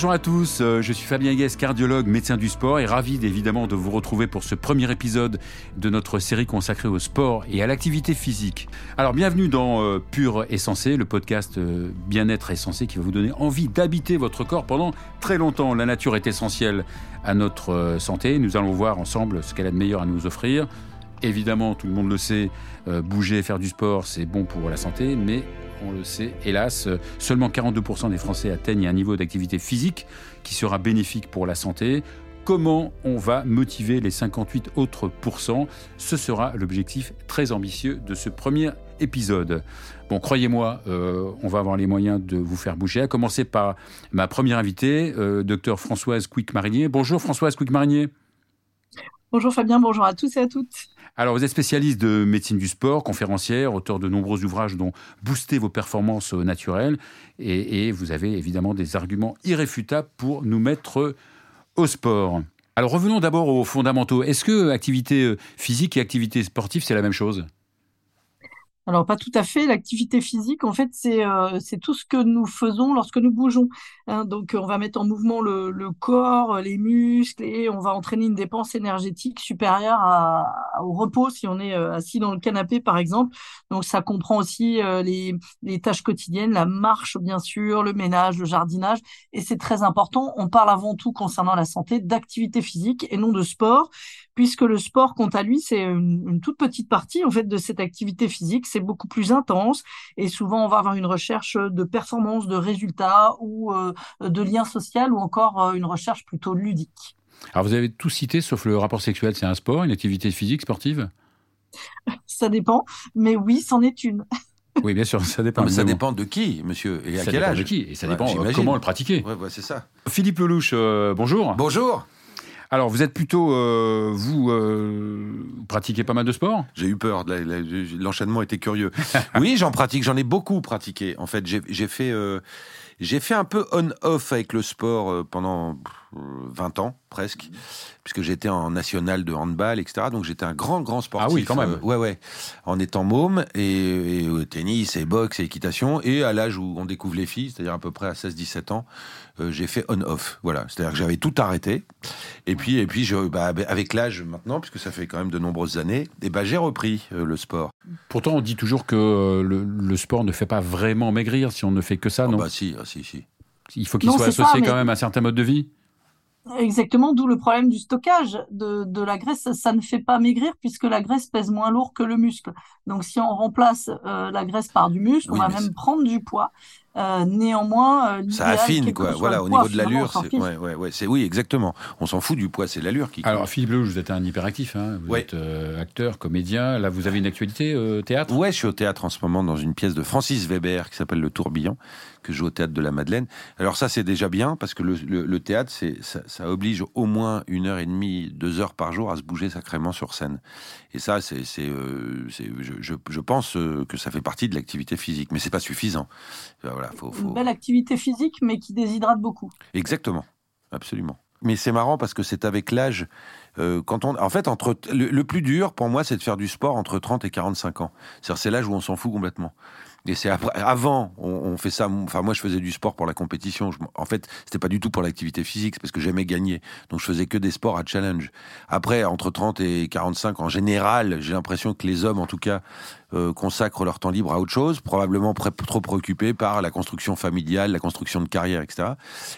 bonjour à tous, euh, je suis Fabien Guès, cardiologue, médecin du sport et ravi évidemment de vous retrouver pour ce premier épisode de notre série consacrée au sport et à l'activité physique. Alors bienvenue dans euh, Pur et Sensé, le podcast euh, Bien-être et Sensé qui va vous donner envie d'habiter votre corps pendant très longtemps. La nature est essentielle à notre santé, nous allons voir ensemble ce qu'elle a de meilleur à nous offrir. Évidemment, tout le monde le sait, bouger, faire du sport, c'est bon pour la santé, mais on le sait, hélas, seulement 42% des Français atteignent un niveau d'activité physique qui sera bénéfique pour la santé. Comment on va motiver les 58 autres pourcents Ce sera l'objectif très ambitieux de ce premier épisode. Bon, croyez-moi, euh, on va avoir les moyens de vous faire bouger, à commencer par ma première invitée, euh, docteur Françoise Quick-Marinier. Bonjour Françoise Quick-Marinier. Bonjour Fabien, bonjour à tous et à toutes. Alors, vous êtes spécialiste de médecine du sport, conférencière, auteur de nombreux ouvrages dont Booster vos performances naturelles. Et, vous avez évidemment des arguments irréfutables pour nous mettre au sport. Alors, revenons d'abord aux fondamentaux. Est-ce que activité physique et activité sportive, c'est la même chose? Alors, pas tout à fait. L'activité physique, en fait, c'est euh, tout ce que nous faisons lorsque nous bougeons. Hein. donc, on va mettre en mouvement le, corps, les muscles, et on va entraîner une dépense énergétique supérieure au repos si on est euh, assis dans le canapé, par exemple. Donc, ça comprend aussi euh, les tâches quotidiennes, la marche, bien sûr, le ménage, le jardinage. Et c'est très important. On parle avant tout concernant la santé d'activité physique et non de sport, puisque le sport, quant à lui, c'est une, une toute petite partie, en fait, de cette activité physique c'est beaucoup plus intense et souvent on va avoir une recherche de performance, de résultats ou euh, de lien social ou encore euh, une recherche plutôt ludique. Alors vous avez tout cité sauf le rapport sexuel, c'est un sport, une activité physique sportive? Ça dépend, mais oui, c'en est une. Oui, bien sûr, ça dépend. ça dépend de qui, monsieur, et à ça quel âge? de qui, et ça dépend euh, comment le pratiquer. Ouais, c'est ça. Philippe Lelouch, bonjour. Bonjour. Alors, vous êtes plutôt, euh, vous, euh, pratiquez pas mal de sport? J'ai eu peur, l'enchaînement était curieux. oui, j'en pratique, j'en ai beaucoup pratiqué. En fait, j'ai fait, euh, j'ai fait un peu on-off avec le sport pendant 20 ans presque, puisque j'étais en national de handball, etc. Donc j'étais un grand, grand sportif. Ah oui, quand même. ouais, ouais. En étant môme, et, et, tennis, et boxe, et équitation. Et à l'âge où on découvre les filles, c'est-à-dire à peu près à 16-17 ans, euh, j'ai fait on-off. Voilà, c'est-à-dire que j'avais tout arrêté. Et puis, et puis je, bah, avec l'âge maintenant, puisque ça fait quand même de nombreuses années, et bah, j'ai repris euh, le sport. Pourtant, on dit toujours que euh, le, sport ne fait pas vraiment maigrir si on ne fait que ça, oh, non Bah si, ah, si, si. Il faut qu'il soit associé quand même à un certain mode de vie. Exactement, d'où le problème du stockage de, de, la graisse. Ça ne fait pas maigrir puisque la graisse pèse moins lourd que le muscle. Donc si on remplace la graisse par du muscle, on va même prendre du poids. Euh, néanmoins, euh, ça affine quoi. Voilà, au niveau de l'allure, c'est ouais, ouais, ouais, c'est oui, exactement. On s'en fout du poids, c'est l'allure qui. Alors Philippe Lelouch, vous êtes un hyperactif, hein. vous êtes euh, acteur, comédien. Là, vous avez une actualité théâtre? Ouais, je suis au théâtre en ce moment dans une pièce de Francis Weber qui s'appelle Le Tourbillon, que je joue au théâtre de la Madeleine. Alors ça, c'est déjà bien parce que le, le, théâtre, c'est ça, ça, oblige au moins une heure et demie, deux heures par jour à se bouger sacrément sur scène. Et ça, c'est, je, je, je, pense que ça fait partie de l'activité physique, mais c'est pas suffisant. Voilà, faut, faut... Une belle activité physique, mais qui déshydrate beaucoup. Exactement, absolument. Mais c'est marrant parce que c'est avec l'âge. Euh, quand on, en fait, entre le, plus dur pour moi, c'est de faire du sport entre 30 et 45 ans. C'est l'âge où on s'en fout complètement. Et c'est avant, on, fait ça. Enfin, moi, je faisais du sport pour la compétition. en fait, c'était pas du tout pour l'activité physique, parce que j'aimais gagner. Donc, je faisais que des sports à challenge. Après, entre 30 et 45, en général, j'ai l'impression que les hommes, en tout cas, euh, consacrent leur temps libre à autre chose, probablement trop préoccupés par la construction familiale, la construction de carrière, etc.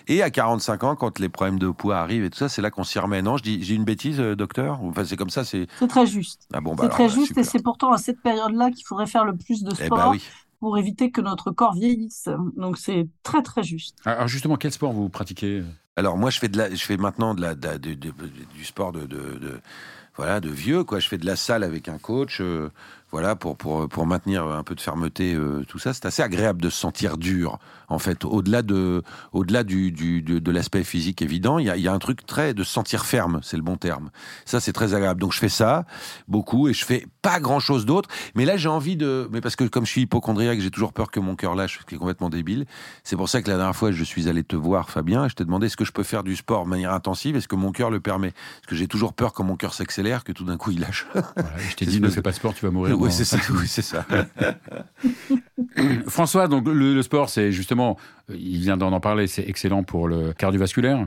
Et à 45 ans, quand les problèmes de poids arrivent et tout ça, c'est là qu'on s'y remet. Non, je dis, j'ai une bêtise, euh, docteur? Enfin, c'est comme ça, c'est. C'est très juste. Ah bon, bah c'est très juste, et c'est pourtant à cette période-là qu'il faudrait faire le plus de eh bah sport. oui pour éviter que notre corps vieillisse. Donc c'est très très juste. Alors justement, quel sport vous pratiquez? Alors moi, je fais de la, je fais maintenant de la, du sport de, de, voilà, de vieux quoi. Je fais de la salle avec un coach. Euh, voilà, pour, pour, pour maintenir un peu de fermeté, euh, tout ça. C'est assez agréable de se sentir dur, en fait. Au-delà de, au-delà du, du, de, l'aspect physique évident, il y a, un truc très de se sentir ferme, c'est le bon terme. Ça, c'est très agréable. Donc, je fais ça beaucoup et je fais pas grand-chose d'autre. Mais là, j'ai envie de, mais parce que comme je suis hypochondriaque, j'ai toujours peur que mon cœur lâche, ce qui est complètement débile. C'est pour ça que la dernière fois, je suis allé te voir, Fabien, je t'ai demandé est-ce que je peux faire du sport de manière intensive, est-ce que mon cœur le permet? Parce que j'ai toujours peur quand mon cœur s'accélère accélère que tout d'un coup il lâche. je t'ai dit, ne fais pas de sport, tu vas mourir. Oui, c'est ça. Oui, c'est ça. François, donc le, sport, c'est justement, il vient d'en parler, c'est excellent pour le cardiovasculaire.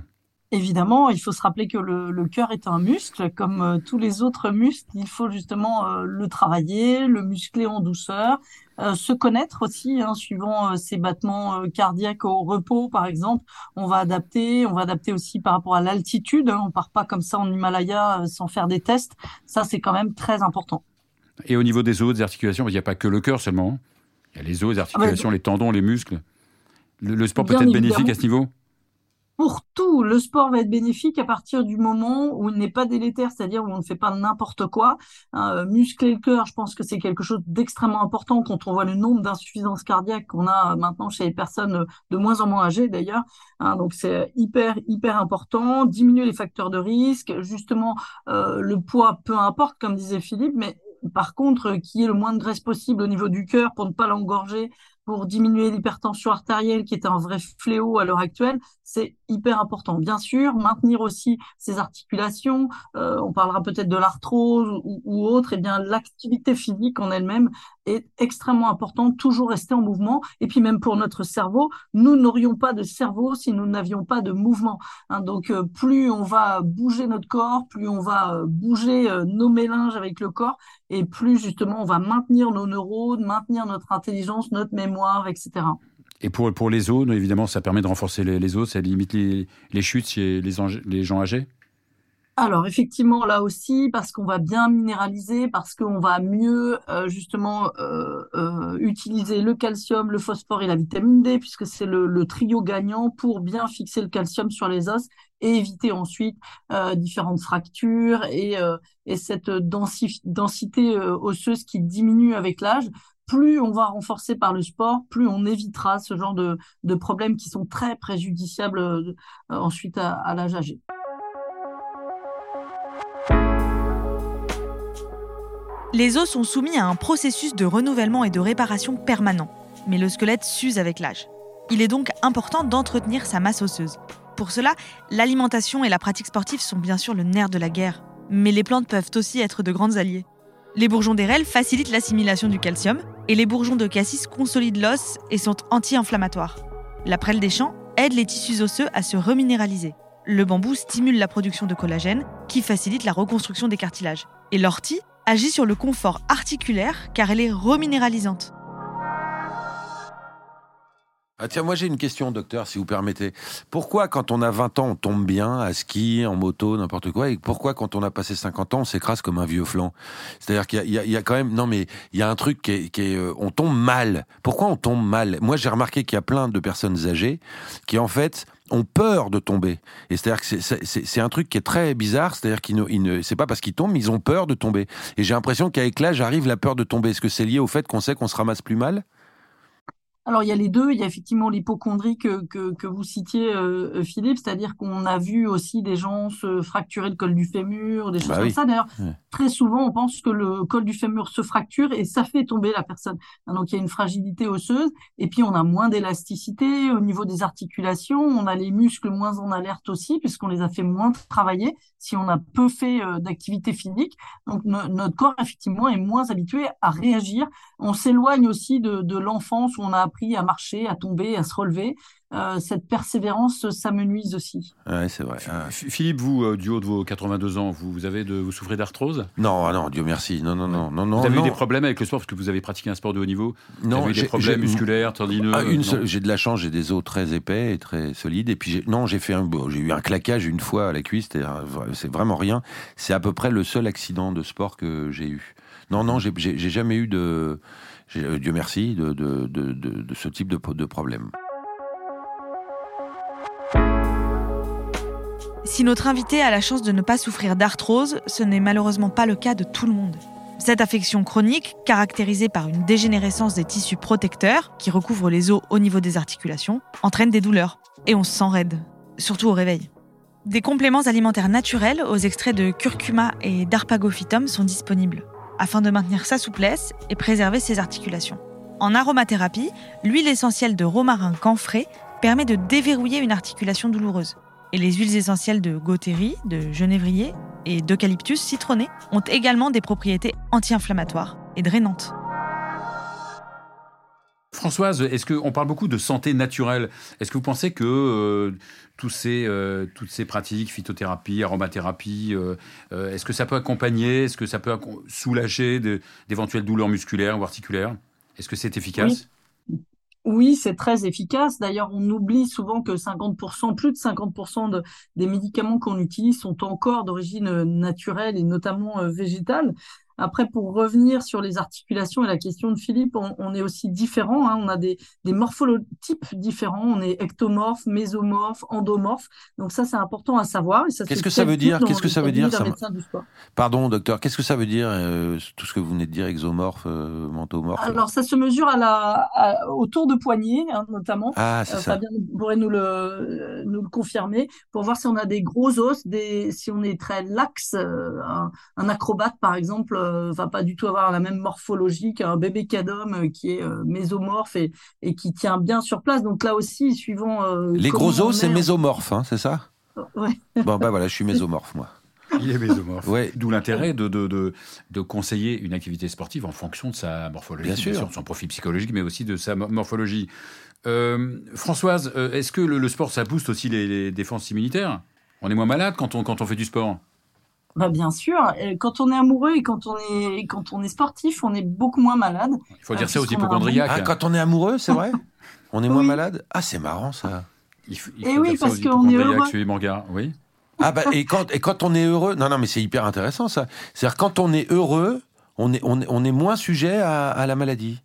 Évidemment, il faut se rappeler que le, cœur est un muscle, comme euh, tous les autres muscles. Il faut justement euh, le travailler, le muscler en douceur, euh, se connaître aussi, hein, suivant ses battements cardiaques au repos, par exemple. On va adapter, on va adapter aussi par rapport à l'altitude. Hein. On part pas comme ça en Himalaya sans faire des tests. Ça, c'est quand même très important. Et au niveau des os, des articulations, il n'y a pas que le cœur seulement. Hein. Il y a les os, les articulations, les tendons, les muscles. Le, sport peut être bénéfique à ce niveau? Pour tout, le sport va être bénéfique à partir du moment où il n'est pas délétère, c'est-à-dire où on ne fait pas n'importe quoi. Euh, muscler le cœur, je pense que c'est quelque chose d'extrêmement important quand on voit le nombre d'insuffisances cardiaques qu'on a maintenant chez les personnes de moins en moins âgées d'ailleurs. Hein, donc c'est hyper hyper important. Diminuer les facteurs de risque, justement euh, le poids, peu importe, comme disait Philippe, mais par contre, qui est le moins de graisse possible au niveau du cœur pour ne pas l'engorger, pour diminuer l'hypertension artérielle qui est un vrai fléau à l'heure actuelle, c'est hyper important. Bien sûr, maintenir aussi ses articulations, euh, on parlera peut-être de l'arthrose ou, autre, et eh bien l'activité physique en elle-même est extrêmement importante, toujours rester en mouvement. Et puis même pour notre cerveau, nous n'aurions pas de cerveau si nous n'avions pas de mouvement. Hein. donc euh, plus on va bouger notre corps, plus on va euh, bouger nos mélanges avec le corps, et plus justement on va maintenir nos neurones, maintenir notre intelligence, notre mémoire, etc. Et pour, pour les os, évidemment, ça permet de renforcer les, os, ça limite les, les chutes chez les, les gens âgés. Alors effectivement là aussi parce qu'on va bien minéraliser, parce qu'on va mieux euh, justement euh, euh, utiliser le calcium, le phosphore et la vitamine D puisque c'est le, le, trio gagnant pour bien fixer le calcium sur les os et éviter ensuite différentes fractures et, et cette densité osseuse qui diminue avec l'âge plus on va renforcer par le sport, plus on évitera ce genre de, problèmes qui sont très préjudiciables euh, ensuite à, l'âge âgé. Les os sont soumis à un processus de renouvellement et de réparation permanent, mais le squelette s'use avec l'âge. Il est donc important d'entretenir sa masse osseuse. Pour cela, l'alimentation et la pratique sportive sont bien sûr le nerf de la guerre, mais les plantes peuvent aussi être de grandes alliées. Les bourgeons d'érel facilitent l'assimilation du calcium et les bourgeons de cassis consolident l'os et sont anti-inflammatoires. La prêle des champs aide les tissus osseux à se reminéraliser. Le bambou stimule la production de collagène qui facilite la reconstruction des cartilages. Et l'ortie agit sur le confort articulaire car elle est reminéralisante. Ah tiens, moi j'ai une question, docteur, si vous permettez. Pourquoi quand on a 20 ans, on tombe bien à ski, en moto, n'importe quoi, et pourquoi quand on a passé 50 ans, on s'écrase comme un vieux flanc C'est-à-dire qu'il y, y, a quand même... Non mais il y a un truc qui est... Qui est euh, on tombe mal. Pourquoi on tombe mal? Moi j'ai remarqué qu'il y a plein de personnes âgées qui en fait ont peur de tomber. Et c'est-à-dire que c'est un truc qui est très bizarre, c'est-à-dire qu'ils ne, c'est pas parce qu'ils tombent, ils ont peur de tomber. Et j'ai l'impression qu'avec l'âge arrive la peur de tomber. Est-ce que c'est lié au fait qu'on sait qu'on se ramasse plus mal? Alors il y a les deux, il y a effectivement l'hypochondrie que, que, que, vous citiez, euh, Philippe, c'est-à-dire qu'on a vu aussi des gens se fracturer le col du fémur, des choses bah comme ça. D'ailleurs, très souvent on pense que le col du fémur se fracture et ça fait tomber la personne. Donc il y a une fragilité osseuse et puis on a moins d'élasticité au niveau des articulations, on a les muscles moins en alerte aussi puisqu'on les a fait moins travailler si on a peu fait euh, d'activité physique. Donc notre corps effectivement est moins habitué à réagir. On s'éloigne aussi de, de l'enfance où on a à marcher, à tomber, à se relever. Euh, cette persévérance, ça me nuise aussi. Oui, c'est vrai. Philippe, vous, euh, du haut de vos 82 ans, vous, vous avez de, vous souffrez d'arthrose? Non, ah non, Dieu merci. Non, non, non, non, Vous avez eu des problèmes avec le sport parce que vous avez pratiqué un sport de haut niveau? Non, vous avez eu des problèmes musculaires, tendineux. Ah, j'ai de la chance, j'ai des os très épais et très solides. Et puis non, j'ai fait un, j'ai eu un claquage une fois à la cuisse. C'est vraiment rien. C'est à peu près le seul accident de sport que j'ai eu. Non, non, j'ai jamais eu de euh, Dieu merci, de, de, de, de ce type de, problème. Si notre invité a la chance de ne pas souffrir d'arthrose, ce n'est malheureusement pas le cas de tout le monde. Cette affection chronique, caractérisée par une dégénérescence des tissus protecteurs qui recouvrent les os au niveau des articulations, entraîne des douleurs. Et on se sent raide, surtout au réveil. Des compléments alimentaires naturels aux extraits de curcuma et d'arpagophytum sont disponibles afin de maintenir sa souplesse et préserver ses articulations. En aromathérapie, l'huile essentielle de romarin camphré permet de déverrouiller une articulation douloureuse. Et les huiles essentielles de gothérie, de genévrier et d'eucalyptus citronné ont également des propriétés anti-inflammatoires et drainantes. Françoise, est-ce qu'on parle beaucoup de santé naturelle? Est-ce que vous pensez que euh, tous ces, euh, toutes ces pratiques, phytothérapie, aromathérapie, euh, est-ce que ça peut accompagner, est-ce que ça peut soulager d'éventuelles douleurs musculaires ou articulaires? Est-ce que c'est efficace? Oui. c'est très efficace. D'ailleurs, on oublie souvent que 50%, plus de 50% des médicaments qu'on utilise sont encore d'origine naturelle et notamment végétale. Après, pour revenir sur les articulations et la question de Philippe, on, est aussi différent. Hein. On a des, des morphotypes différents. On est ectomorphe, mésomorphe, endomorphe. Donc ça, c'est important à savoir. Qu'est-ce que ça veut dire? Qu'est-ce que ça veut dire Pardon, docteur. Qu'est-ce que ça veut dire euh, tout ce que vous venez de dire, exomorphe, euh, mentomorphe Alors, ça se mesure à la, autour de poignet, hein, notamment. Ah, c'est euh, ça. Fabien pourrait nous le, nous le confirmer pour voir si on a des gros os, des, si on est très lax. un, un acrobate, par exemple euh, va pas du tout avoir la même morphologie qu'un bébé cadom euh, qui est euh, mésomorphe et, et, qui tient bien sur place. Donc là aussi, suivant. Les gros os, c'est mésomorphe, hein, c'est ça? Ouais. Bon, bah voilà, je suis mésomorphe, moi. Il est mésomorphe. Ouais. D'où l'intérêt de, de, de, de, conseiller une activité sportive en fonction de sa morphologie, bien sûr, de son profil psychologique, mais aussi de sa morphologie. Françoise, est-ce que le, sport, ça booste aussi les, les défenses immunitaires? On est moins malade quand on, quand on fait du sport? Bah bien sûr, quand on est amoureux et quand on est quand on est sportif, on est beaucoup moins malade. Il faut dire ça aux hypochondriaques. Ah, quand on est amoureux, c'est vrai On est moins malade Ah, c'est marrant ça. Il faut, et oui, parce qu'on est heureux. oui. Ah bah et quand et quand on est heureux, non non mais c'est hyper intéressant ça. C'est-à-dire quand on est heureux, on est on est, on est moins sujet à, à la maladie.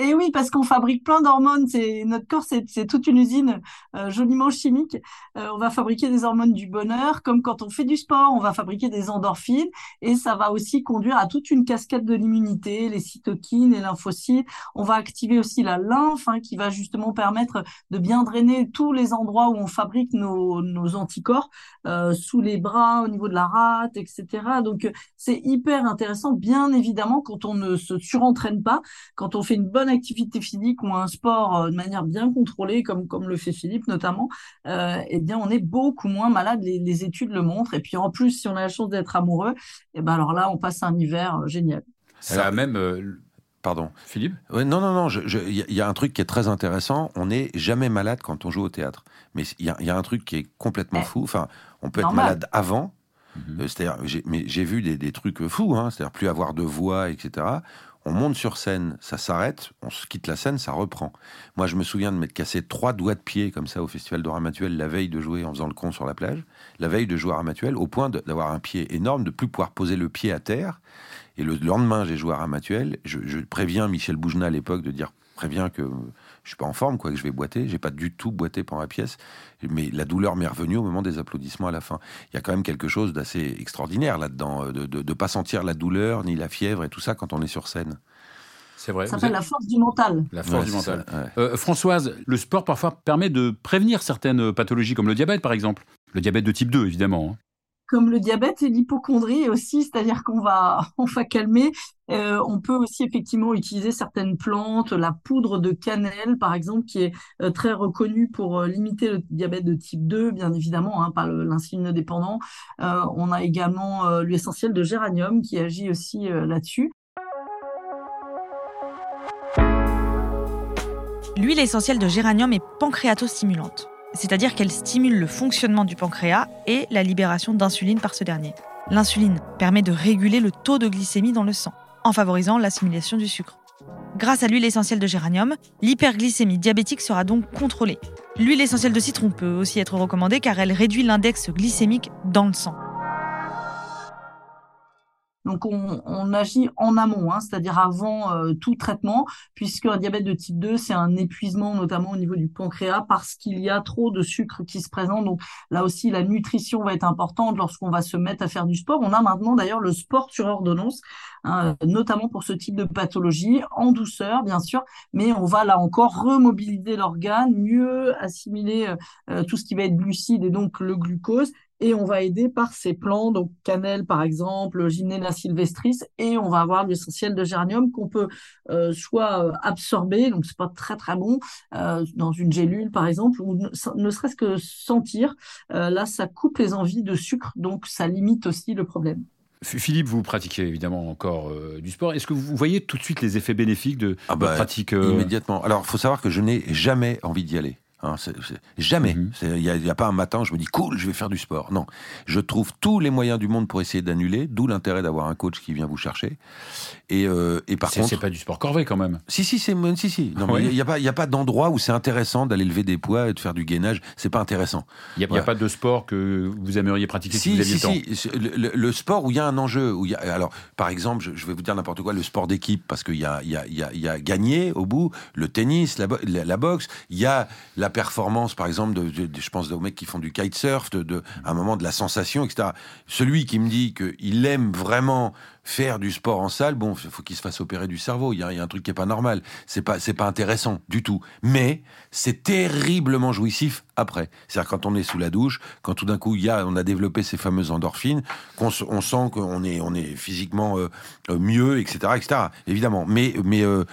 Et oui, parce qu'on fabrique plein d'hormones. C'est notre corps, c'est toute une usine euh, joliment chimique. Euh, on va fabriquer des hormones du bonheur, comme quand on fait du sport, on va fabriquer des endorphines, et ça va aussi conduire à toute une cascade de l'immunité, les cytokines, les lymphocytes. On va activer aussi la lymphe, hein, qui va justement permettre de bien drainer tous les endroits où on fabrique nos, anticorps, euh, sous les bras, au niveau de la rate, etc. Donc c'est hyper intéressant, bien évidemment, quand on ne se surentraîne pas, quand on fait une bonne activité physique ou un sport euh, de manière bien contrôlée, comme, comme le fait Philippe notamment, euh, eh bien, on est beaucoup moins malade. Les, études le montrent. Et puis, en plus, si on a la chance d'être amoureux, eh ben, alors là, on passe un hiver euh, génial. Ça a même. Pardon. Philippe? Non, non, non. Il y, a un truc qui est très intéressant. On n'est jamais malade quand on joue au théâtre. Mais il y, a un truc qui est complètement eh, fou. Enfin, on peut être malade avant. Mhm. C'est-à-dire, mais j'ai vu des, des, trucs fous. Hein, C'est-à-dire plus avoir de voix, etc on monte sur scène, ça s'arrête, on se quitte la scène, ça reprend. Moi, je me souviens de m'être cassé trois doigts de pied comme ça au festival de Ramatuel la veille de jouer en faisant le con sur la plage, la veille de jouer à Ramatuel, au point d'avoir un pied énorme, de plus pouvoir poser le pied à terre. Et le lendemain, j'ai joué à Ramatuel. Je, je préviens Michel Boujna à l'époque de dire préviens que je suis pas en forme, quoi, que je vais boiter. J'ai pas du tout boité pendant la pièce, mais la douleur m'est revenue au moment des applaudissements à la fin. Il y a quand même quelque chose d'assez extraordinaire là-dedans, euh, de ne pas sentir la douleur ni la fièvre et tout ça quand on est sur scène. C'est vrai. Ça s'appelle la force du mental. La force du mental. Euh, Françoise, le sport parfois permet de prévenir certaines pathologies comme le diabète par exemple. Le diabète de type 2 évidemment. Comme le diabète et l'hypochondrie aussi, c'est-à-dire qu'on va, on va calmer. Euh, on peut aussi effectivement utiliser certaines plantes, la poudre de cannelle par exemple, qui est euh, très reconnue pour euh, limiter le diabète de type 2, bien évidemment, hein, pas l'insuline dépendant. on a également l'huile essentielle de géranium qui agit aussi là-dessus. L'huile essentielle de géranium est pancréatostimulante c'est-à-dire qu'elle stimule le fonctionnement du pancréas et la libération d'insuline par ce dernier. L'insuline permet de réguler le taux de glycémie dans le sang, en favorisant l'assimilation du sucre. Grâce à l'huile essentielle de géranium, l'hyperglycémie diabétique sera donc contrôlée. L'huile essentielle de citron peut aussi être recommandée car elle réduit l'index glycémique dans le sang. Donc on, agit en amont, hein, c'est-à-dire avant euh, tout traitement, puisque un diabète de type 2, c'est un épuisement notamment au niveau du pancréas parce qu'il y a trop de sucre qui se présente. Donc là aussi, la nutrition va être importante lorsqu'on va se mettre à faire du sport. On a maintenant d'ailleurs le sport sur ordonnance, hein, notamment pour ce type de pathologie, en douceur bien sûr, mais on va là encore remobiliser l'organe, mieux assimiler euh, tout ce qui va être glucide et donc le glucose et on va aider par ces plants, donc cannelle par exemple, Gymnema sylvestris, et on va avoir l'essentiel de géranium qu'on peut euh, soit euh, absorber, donc c'est pas très très bon, euh, dans une gélule par exemple, ou ne, serait-ce que sentir. là, ça coupe les envies de sucre, donc ça limite aussi le problème. Philippe, vous pratiquez évidemment encore du sport. Est-ce que vous voyez tout de suite les effets bénéfiques de ah bah, pratique Immédiatement. Alors, il faut savoir que je n'ai jamais envie d'y aller. Hein, jamais. Mhm. Il n'y a, pas un matin, je me dis cool, je vais faire du sport. Non, je trouve tous les moyens du monde pour essayer d'annuler. D'où l'intérêt d'avoir un coach qui vient vous chercher. Et, euh, et par contre, c'est pas du sport corvé quand même. Si si c'est si si. Non, il n'y a pas il a pas d'endroit où c'est intéressant d'aller lever des poids et de faire du gainage. C'est pas intéressant. Il n'y a, pas de sport que vous aimeriez pratiquer si, vous aviez si, Si. Le, sport où il y a un enjeu. Où y a, alors par exemple, je, vais vous dire n'importe quoi, le sport d'équipe parce qu'il y a il y a, y, a, gagné au bout, le tennis, la, la boxe, il y a la performance par exemple de, je pense aux mecs qui font du kitesurf, de, de, un moment de la sensation, etc. Celui qui me dit qu'il aime vraiment faire du sport en salle, bon, il faut qu'il se fasse opérer du cerveau. Il y, a, un truc qui est pas normal. C'est pas, c'est pas intéressant du tout. Mais c'est terriblement jouissif après. C'est-à-dire quand on est sous la douche, quand tout d'un coup il y a, on a développé ces fameuses endorphines, qu'on on sent qu'on est, on est physiquement euh, euh, mieux, etc., etc. Évidemment. Mais, mais euh,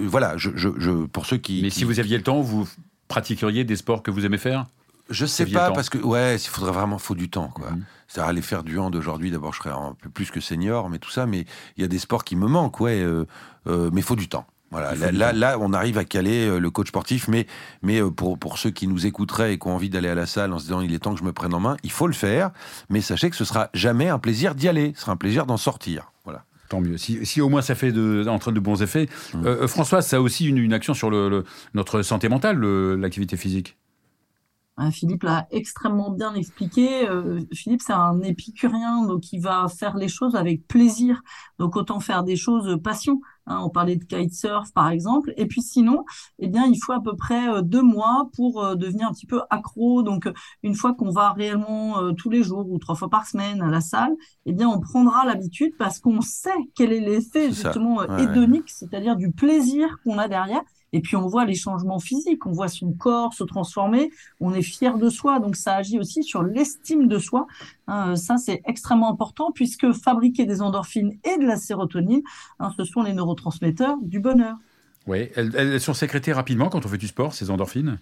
voilà, je, je, pour ceux qui. Mais si vous aviez le temps, vous pratiqueriez des sports que vous aimez faire je sais pas parce que ouais, il faudrait vraiment faut du temps quoi. Mhm. C'est aller faire du hand aujourd'hui. D'abord, je serais un peu plus que senior, mais tout ça. Mais il y a des sports qui me manquent, ouais. Euh, euh, mais faut du temps. Voilà. Là, là, on arrive à caler euh, le coach sportif, mais mais pour pour ceux qui nous écouteraient et qui ont envie d'aller à la salle en se disant il est temps que je me prenne en main, il faut le faire. Mais sachez que ce sera jamais un plaisir d'y aller. Ce sera un plaisir d'en sortir. Tant mieux. Si, au moins ça fait de, en train de bons effets. Mmh. Euh, François, ça a aussi une, une action sur le, notre santé mentale, l'activité physique? Hein, Philippe l'a extrêmement bien expliqué. Euh, Philippe, c'est un épicurien, donc il va faire les choses avec plaisir. Donc autant faire des choses passion. Hein, on parlait de kitesurf par exemple. Et puis sinon, eh bien, il faut à peu près euh, deux mois pour euh, devenir un petit peu accro. Donc une fois qu'on va réellement tous les jours ou trois fois par semaine à la salle, eh bien, on prendra l'habitude parce qu'on sait quel est l'effet justement hédonique, c'est-à-dire du plaisir qu'on a derrière. Et puis on voit les changements physiques, on voit son corps se transformer, on est fier de soi, donc ça agit aussi sur l'estime de soi. Hein, ça c'est extrêmement important puisque fabriquer des endorphines et de la sérotonine, hein, ce sont les neurotransmetteurs du bonheur. Oui, elles sont sécrétées rapidement quand on fait du sport, ces endorphines?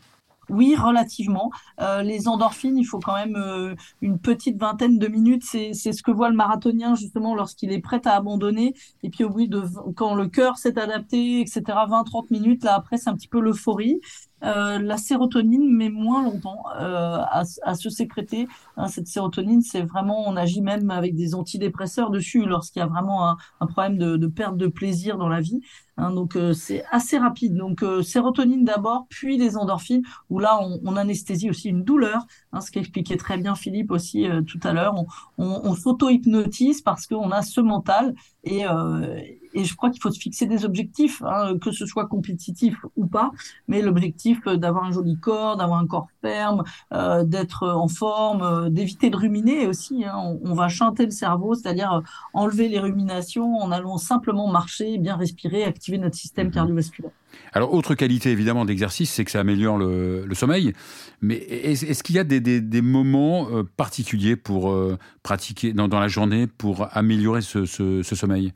Oui, relativement. Euh, les endorphines, il faut quand même euh, une petite vingtaine de minutes. C'est ce que voit le marathonien justement lorsqu'il est prêt à abandonner. Et puis au bout de quand le cœur s'est adapté, etc. 20-30 minutes, là après c'est un petit peu l'euphorie. Euh, la sérotonine met moins longtemps euh, à, à, se sécréter. Hein, cette sérotonine, c'est vraiment, on agit même avec des antidépresseurs dessus lorsqu'il y a vraiment un, un problème de, de, perte de plaisir dans la vie. Hein, donc euh, c'est assez rapide. Donc sérotonine d'abord, puis les endorphines, où là on, on anesthésie aussi une douleur, hein, ce qu'expliquait très bien Philippe aussi tout à l'heure. On, on, on s'auto-hypnotise parce qu'on a ce mental et, et je crois qu'il faut se fixer des objectifs, hein, que ce soit compétitif ou pas, mais l'objectif d'avoir un joli corps, d'avoir un corps ferme, euh, d'être en forme, euh, d'éviter de ruminer aussi. Hein, on, on, va chanter le cerveau, c'est-à-dire euh, enlever les ruminations en allant simplement marcher, bien respirer, activer notre système mhm. cardiovasculaire. Alors, autre qualité évidemment d'exercice, c'est que ça améliore le, le sommeil. Mais est-ce qu'il y a des, des, des moments particuliers pour pratiquer dans, dans, la journée pour améliorer ce, ce, ce sommeil?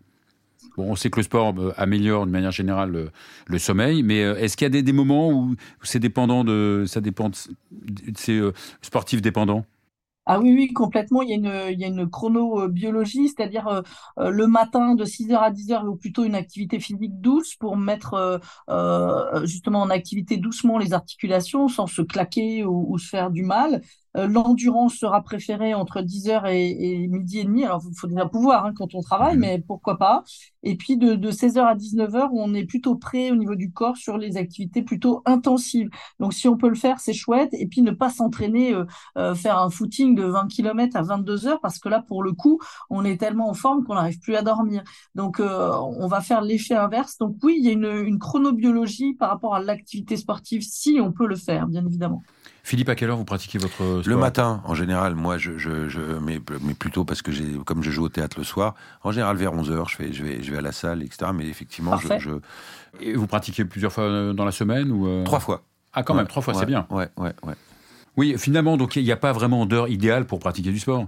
On sait que le sport euh, améliore de manière générale le, sommeil, mais euh, est-ce qu'il y a des, moments où c'est dépendant de, ça dépend, c'est euh, dépendant? Ah oui, oui, complètement. Il y a une, il chronobiologie, c'est-à-dire le matin de 6h à 10h, ou plutôt une activité physique douce pour mettre justement en activité doucement les articulations sans se claquer ou se faire du mal. Euh, l'endurance sera préférée entre 10h et, midi et demi. Alors, il faut déjà pouvoir hein, quand on travaille, mhm. mais pourquoi pas. Et puis, de, 16h à 19h, on est plutôt prêt au niveau du corps sur les activités plutôt intensives. Donc, si on peut le faire, c'est chouette. Et puis, ne pas s'entraîner, euh, euh, faire un footing de 20 km à 22h, parce que là, pour le coup, on est tellement en forme qu'on n'arrive plus à dormir. Donc, on va faire l'effet inverse. Donc, oui, il y a une, une chronobiologie par rapport à l'activité sportive, si on peut le faire, bien évidemment. Philippe, à quelle heure vous pratiquez votre sport Le matin, en général. Moi, je, je, je mais, mais, plutôt parce que j'ai, comme je joue au théâtre le soir, en général vers 11 h je vais, je vais, je vais à la salle, etc. Mais effectivement, je, je, Et vous pratiquez plusieurs fois dans la semaine ou euh Trois fois. Ah, quand même, trois fois, c'est bien. Ouais, ouais, ouais. Oui, finalement, donc il n'y a pas vraiment d'heure idéale pour pratiquer du sport?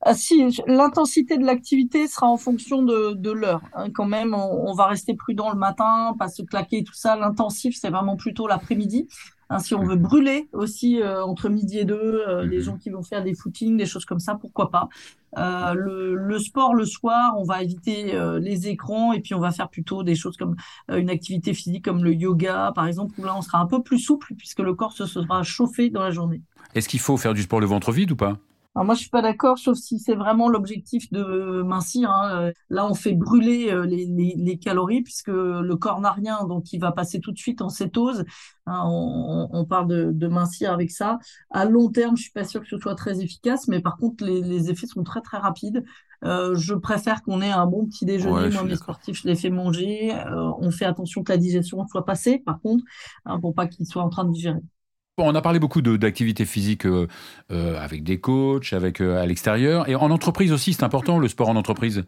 Ah, si, l'intensité de l'activité sera en fonction de, de l'heure. Hein. quand même, on, on, va rester prudent le matin, pas se claquer tout ça. L'intensif, c'est vraiment plutôt l'après-midi. Hein, si on veut brûler aussi euh, entre midi et deux, euh, les mhm. gens qui vont faire des footings, des choses comme ça, pourquoi pas. Euh, le, le, sport le soir, on va éviter euh, les écrans et puis on va faire plutôt des choses comme une activité physique comme le yoga, par exemple, où là on sera un peu plus souple puisque le corps se sera chauffé dans la journée. Est-ce qu'il faut faire du sport le ventre vide ou pas? Alors moi, je suis pas d'accord, sauf si c'est vraiment l'objectif de mincir. Hein. Là, on fait brûler euh, les, les, les, calories puisque le corps n'a rien, donc il va passer tout de suite en cétose. Hein, on, on, parle de, de, mincir avec ça. À long terme, je suis pas sûre que ce soit très efficace, mais par contre, les, les effets sont très très rapides. Euh, je préfère qu'on ait un bon petit déjeuner. Moi, mes sportifs, je les fais manger. Euh, on fait attention que la digestion soit passée, par contre, hein, pour pas qu'ils soient en train de digérer on a parlé beaucoup d'activités physiques euh, euh, avec des coachs, avec euh, à l'extérieur. Et en entreprise aussi, c'est important le sport en entreprise?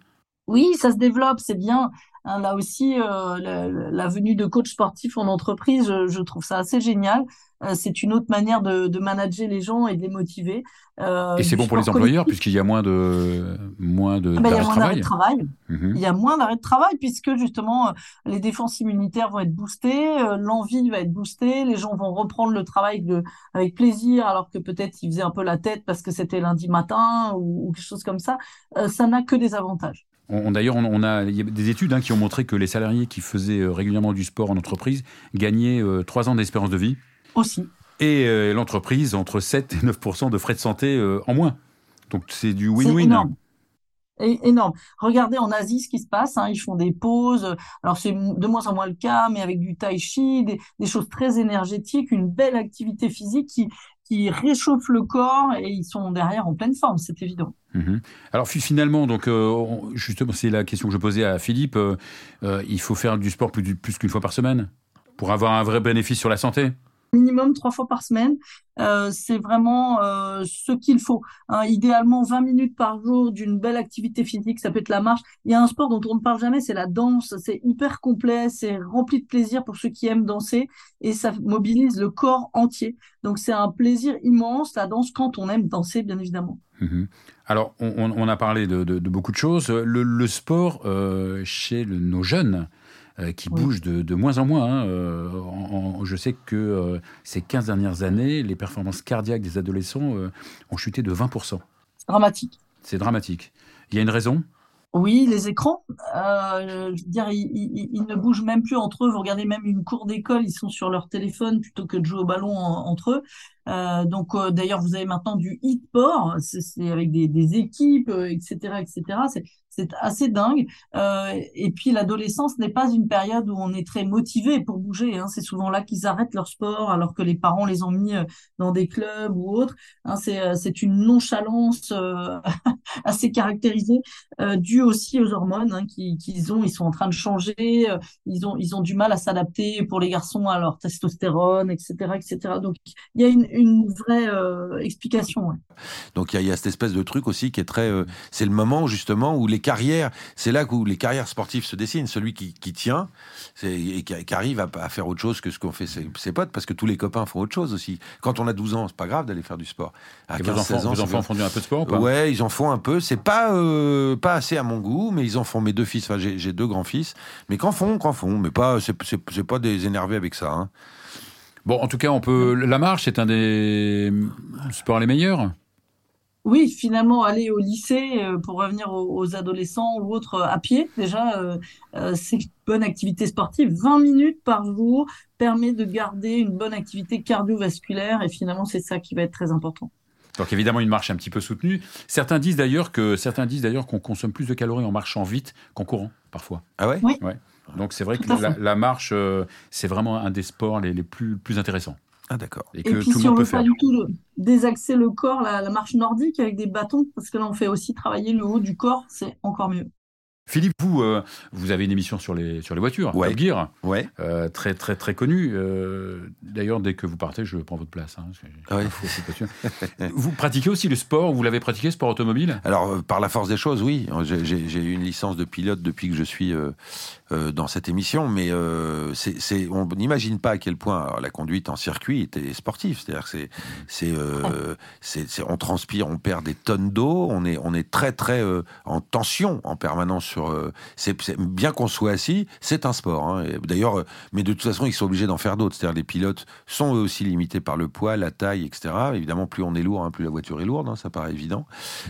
Oui, ça se développe, c'est bien. Hein, là aussi, la, venue de coach sportif en entreprise, je trouve ça assez génial. Euh, c'est une autre manière de, de, manager les gens et de les motiver. Euh, et c'est bon pour les employeurs puisqu'il y a moins de moins de, ah ben, il y a moins d'arrêt de travail. Mhm. Il y a moins d'arrêt de travail puisque justement euh, les défenses immunitaires vont être boostées, l'envie va être boostée, les gens vont reprendre le travail de, avec plaisir alors que peut-être ils faisaient un peu la tête parce que c'était lundi matin ou, quelque chose comme ça. ça n'a que des avantages. On, D'ailleurs, on, a, il y a des études hein, qui ont montré que les salariés qui faisaient régulièrement du sport en entreprise gagnaient trois ans d'espérance de vie aussi. Et euh, l'entreprise, entre 7 et 9% de frais de santé euh, en moins. Donc c'est du win-win. Énorme. énorme. Regardez en Asie ce qui se passe. Hein, ils font des pauses. Alors c'est de moins en moins le cas, mais avec du tai chi, des, choses très énergétiques, une belle activité physique qui, qui réchauffe le corps et ils sont derrière en pleine forme, c'est évident. Mhm. Alors finalement, donc euh, justement, c'est la question que je posais à Philippe. il faut faire du sport plus, plus qu'une fois par semaine pour avoir un vrai bénéfice sur la santé? Minimum trois fois par semaine. Euh, c'est vraiment euh, ce qu'il faut. Hein. idéalement, 20 minutes par jour d'une belle activité physique, ça peut être la marche. Il y a un sport dont on ne parle jamais, c'est la danse. C'est hyper complet, c'est rempli de plaisir pour ceux qui aiment danser et ça mobilise le corps entier. Donc c'est un plaisir immense, la danse, quand on aime danser, bien évidemment. Mm-hmm. Alors, on, a parlé de, beaucoup de choses. Le, sport euh, chez nos jeunes, euh, qui bouge de, moins en moins. Hein. Euh, je sais que euh, ces 15 dernières années, les performances cardiaques des adolescents ont chuté de 20%. Dramatique. C'est dramatique. Il y a une raison? Oui, les écrans. je veux dire, ils, ne bougent même plus entre eux. Vous regardez même une cour d'école, ils sont sur leur téléphone plutôt que de jouer au ballon entre eux. Euh, donc d'ailleurs, vous avez maintenant du e-sport, c'est avec des, des équipes, etc., etc. C'est assez dingue. Euh, et puis l'adolescence n'est pas une période où on est très motivé pour bouger. Hein. C'est souvent là qu'ils arrêtent leur sport alors que les parents les ont mis euh, dans des clubs ou autres. Hein, euh, c'est une nonchalance assez caractérisée, due aussi aux hormones hein, qu'ils ont. Ils sont en train de changer. ils ont ils ont du mal à s'adapter pour les garçons à leur testostérone, etc., etc. Donc il y a une, une vraie explication. Donc il y, a cette espèce de truc aussi qui est très. c'est le moment justement où les carrières, c'est là où les carrières sportives se dessinent. Celui qui, tient et qui, arrive à, faire autre chose que ce qu'ont fait ses, potes, parce que tous les copains font autre chose aussi. Quand on a 12 ans, c'est pas grave d'aller faire du sport. À 15, enfants, 16 ans, vos enfants font un peu de sport ou pas? Ouais, ils en font un peu. C'est pas euh, pas assez à mon goût, mais ils en font. Mes deux fils, enfin j'ai deux grands fils, mais qu'en font, qu'en font, mais pas c'est pas des énervés avec ça. Hein. Bon, en tout cas, on peut. La marche, c'est un des sports les meilleurs? Oui, finalement, aller au lycée euh, pour revenir aux, adolescents ou autres euh, à pied, déjà, euh, c'est une bonne activité sportive. 20 minutes par jour permet de garder une bonne activité cardiovasculaire et finalement, c'est ça qui va être très important. Donc évidemment une marche un petit peu soutenue. Certains disent d'ailleurs que certains disent d'ailleurs qu'on consomme plus de calories en marchant vite qu'en courant parfois. Ah ouais? Oui. Ouais. Donc c'est vrai que la, marche c'est vraiment un des sports les, les plus plus intéressants. Ah d'accord. Et, puis si on veut pas du tout désaxer le corps, la, marche nordique avec des bâtons, parce que là on fait aussi travailler le haut du corps, c'est encore mieux. Philippe, vous, euh, vous avez une émission sur les, sur les voitures, Ouais. Top Gear, Ouais. euh, très, très, très connue. Euh, D'ailleurs, dès que vous partez, je prends votre place. hein, Ah fou, vous pratiquez aussi le sport Vous l'avez pratiqué, sport automobile? Alors, par la force des choses, oui. J'ai- eu une licence de pilote depuis que je suis dans cette émission, mais on n'imagine pas à quel point la conduite en circuit était sportive. C'est-à-dire que c'est, on transpire, on perd des tonnes d'eau, on est, on est très, très en tension en permanence euh, c'est, bien qu'on soit assis, c'est un sport. hein. D'ailleurs, euh, mais de toute façon, ils sont obligés d'en faire d'autres. C'est-à-dire les pilotes sont eux aussi limités par le poids, la taille, etc. Évidemment, plus on est lourd, hein, plus la voiture est lourde, hein, ça paraît évident.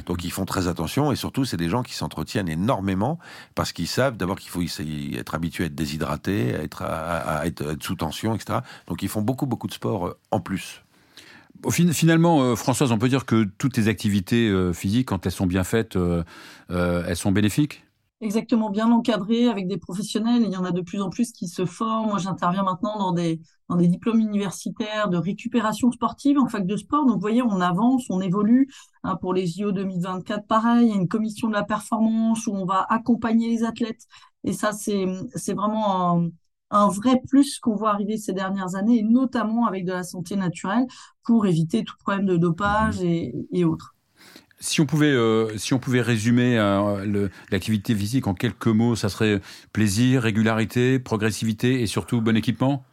Donc ils font très attention et surtout c'est des gens qui s'entretiennent énormément parce qu'ils savent d'abord qu'il faut être habitué à être déshydraté, à être, sous tension, etc. Donc ils font beaucoup beaucoup de sport euh, en plus. Finalement, Françoise, on peut dire que toutes les activités physiques, quand elles sont bien faites, elles sont bénéfiques? Exactement, bien encadré avec des professionnels. Il y en a de plus en plus qui se forment. Moi, j'interviens maintenant dans des, dans des diplômes universitaires de récupération sportive en fac de sport. Donc, vous voyez, on avance, on évolue. Hein, pour les JO 2024, pareil, il y a une commission de la performance où on va accompagner les athlètes. Et ça, c'est, vraiment un, vrai plus qu'on voit arriver ces dernières années, et notamment avec de la santé naturelle pour éviter tout problème de dopage et autres. Si on pouvait, euh, si on pouvait résumer euh, l'activité physique en quelques mots, ça serait plaisir, régularité, progressivité et surtout bon équipement?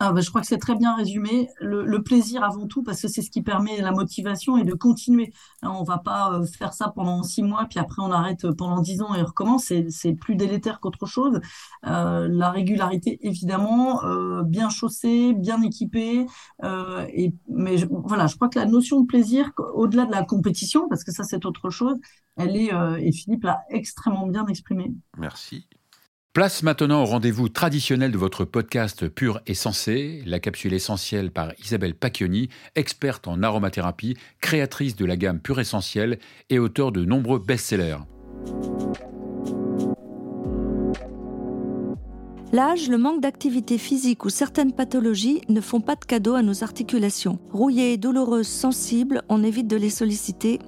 Ah, bah, je crois que c'est très bien résumé. Le, plaisir avant tout, parce que c'est ce qui permet la motivation et de continuer. Hein, on va pas euh, faire ça pendant six mois, puis après on arrête pendant dix ans et recommence. C'est, plus délétère qu'autre chose. Euh, la régularité, évidemment, euh, bien chaussé, bien équipé. euh, et, mais je- voilà, je crois que la notion de plaisir, au-delà de la compétition, parce que ça c'est autre chose, elle est, euh, et Philippe l'a extrêmement bien exprimée. Merci. Place maintenant au rendez-vous traditionnel de votre podcast Pur et Sensé, la capsule essentielle par Isabelle Pacchioni, experte en aromathérapie, créatrice de la gamme Pur Essentiel et auteur de nombreux best-sellers. L'âge, le manque d'activité physique ou certaines pathologies ne font pas de cadeau à nos articulations. Rouillées, douloureuses, sensibles, on évite de les solliciter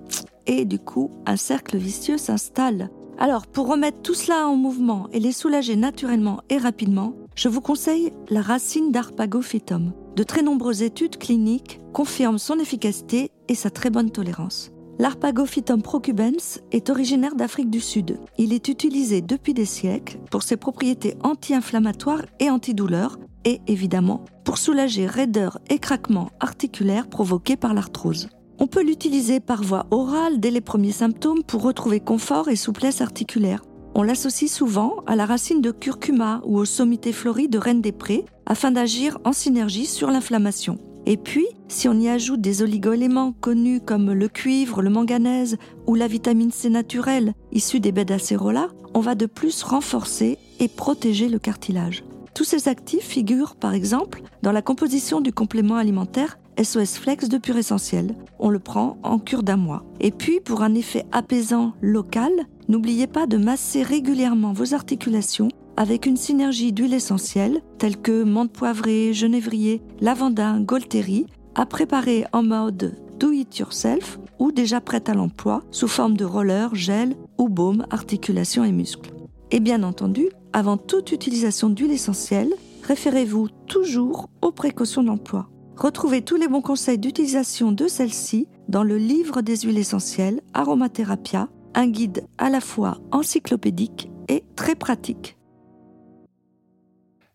et du coup, un cercle vicieux s'installe. Alors, pour remettre tout cela en mouvement et les soulager naturellement et rapidement, je vous conseille la racine d'Arpagophytum. De très nombreuses études cliniques confirment son efficacité et sa très bonne tolérance. L'Arpagophytum procubens est originaire d'Afrique du Sud. Il est utilisé depuis des siècles pour ses propriétés anti-inflammatoires et antidouleurs et évidemment pour soulager raideurs et craquements articulaires provoqués par l'arthrose. On peut l'utiliser par voie orale dès les premiers symptômes pour retrouver confort et souplesse articulaire. On l'associe souvent à la racine de curcuma ou aux sommités fleuries de Reine des Prés afin d'agir en synergie sur l'inflammation. Et puis, si on y ajoute des oligoéléments connus comme le cuivre, le manganèse ou la vitamine C naturelle issue des baies d'acérola, on va de plus renforcer et protéger le cartilage. Tous ces actifs figurent par exemple dans la composition du complément alimentaire SOS Flex de Pure Essentiel. On le prend en cure d'un mois. Et puis, pour un effet apaisant local, n'oubliez pas de masser régulièrement vos articulations avec une synergie d'huiles essentielles telles que menthe poivrée, genévrier, lavandin, golterie, à préparer en mode do it yourself ou déjà prête à l'emploi sous forme de roller, gel ou baume, articulation et muscles. Et bien entendu, avant toute utilisation d'huile essentielle, référez-vous toujours aux précautions d'emploi. Retrouvez tous les bons conseils d'utilisation de celle-ci dans le livre des huiles essentielles Aromatherapia, un guide à la fois encyclopédique et très pratique.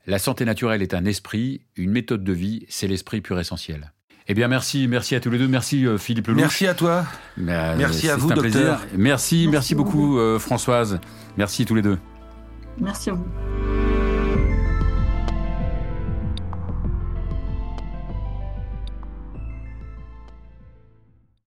La santé naturelle est un esprit, une méthode de vie, c'est l'esprit pur essentiel. Eh bien, merci, merci à tous les deux. Merci euh, Philippe Lelouch. Merci à toi. Euh, Merci à vous, un docteur. plaisir. Merci, merci, beaucoup. euh, Françoise. Merci tous les deux. Merci à vous.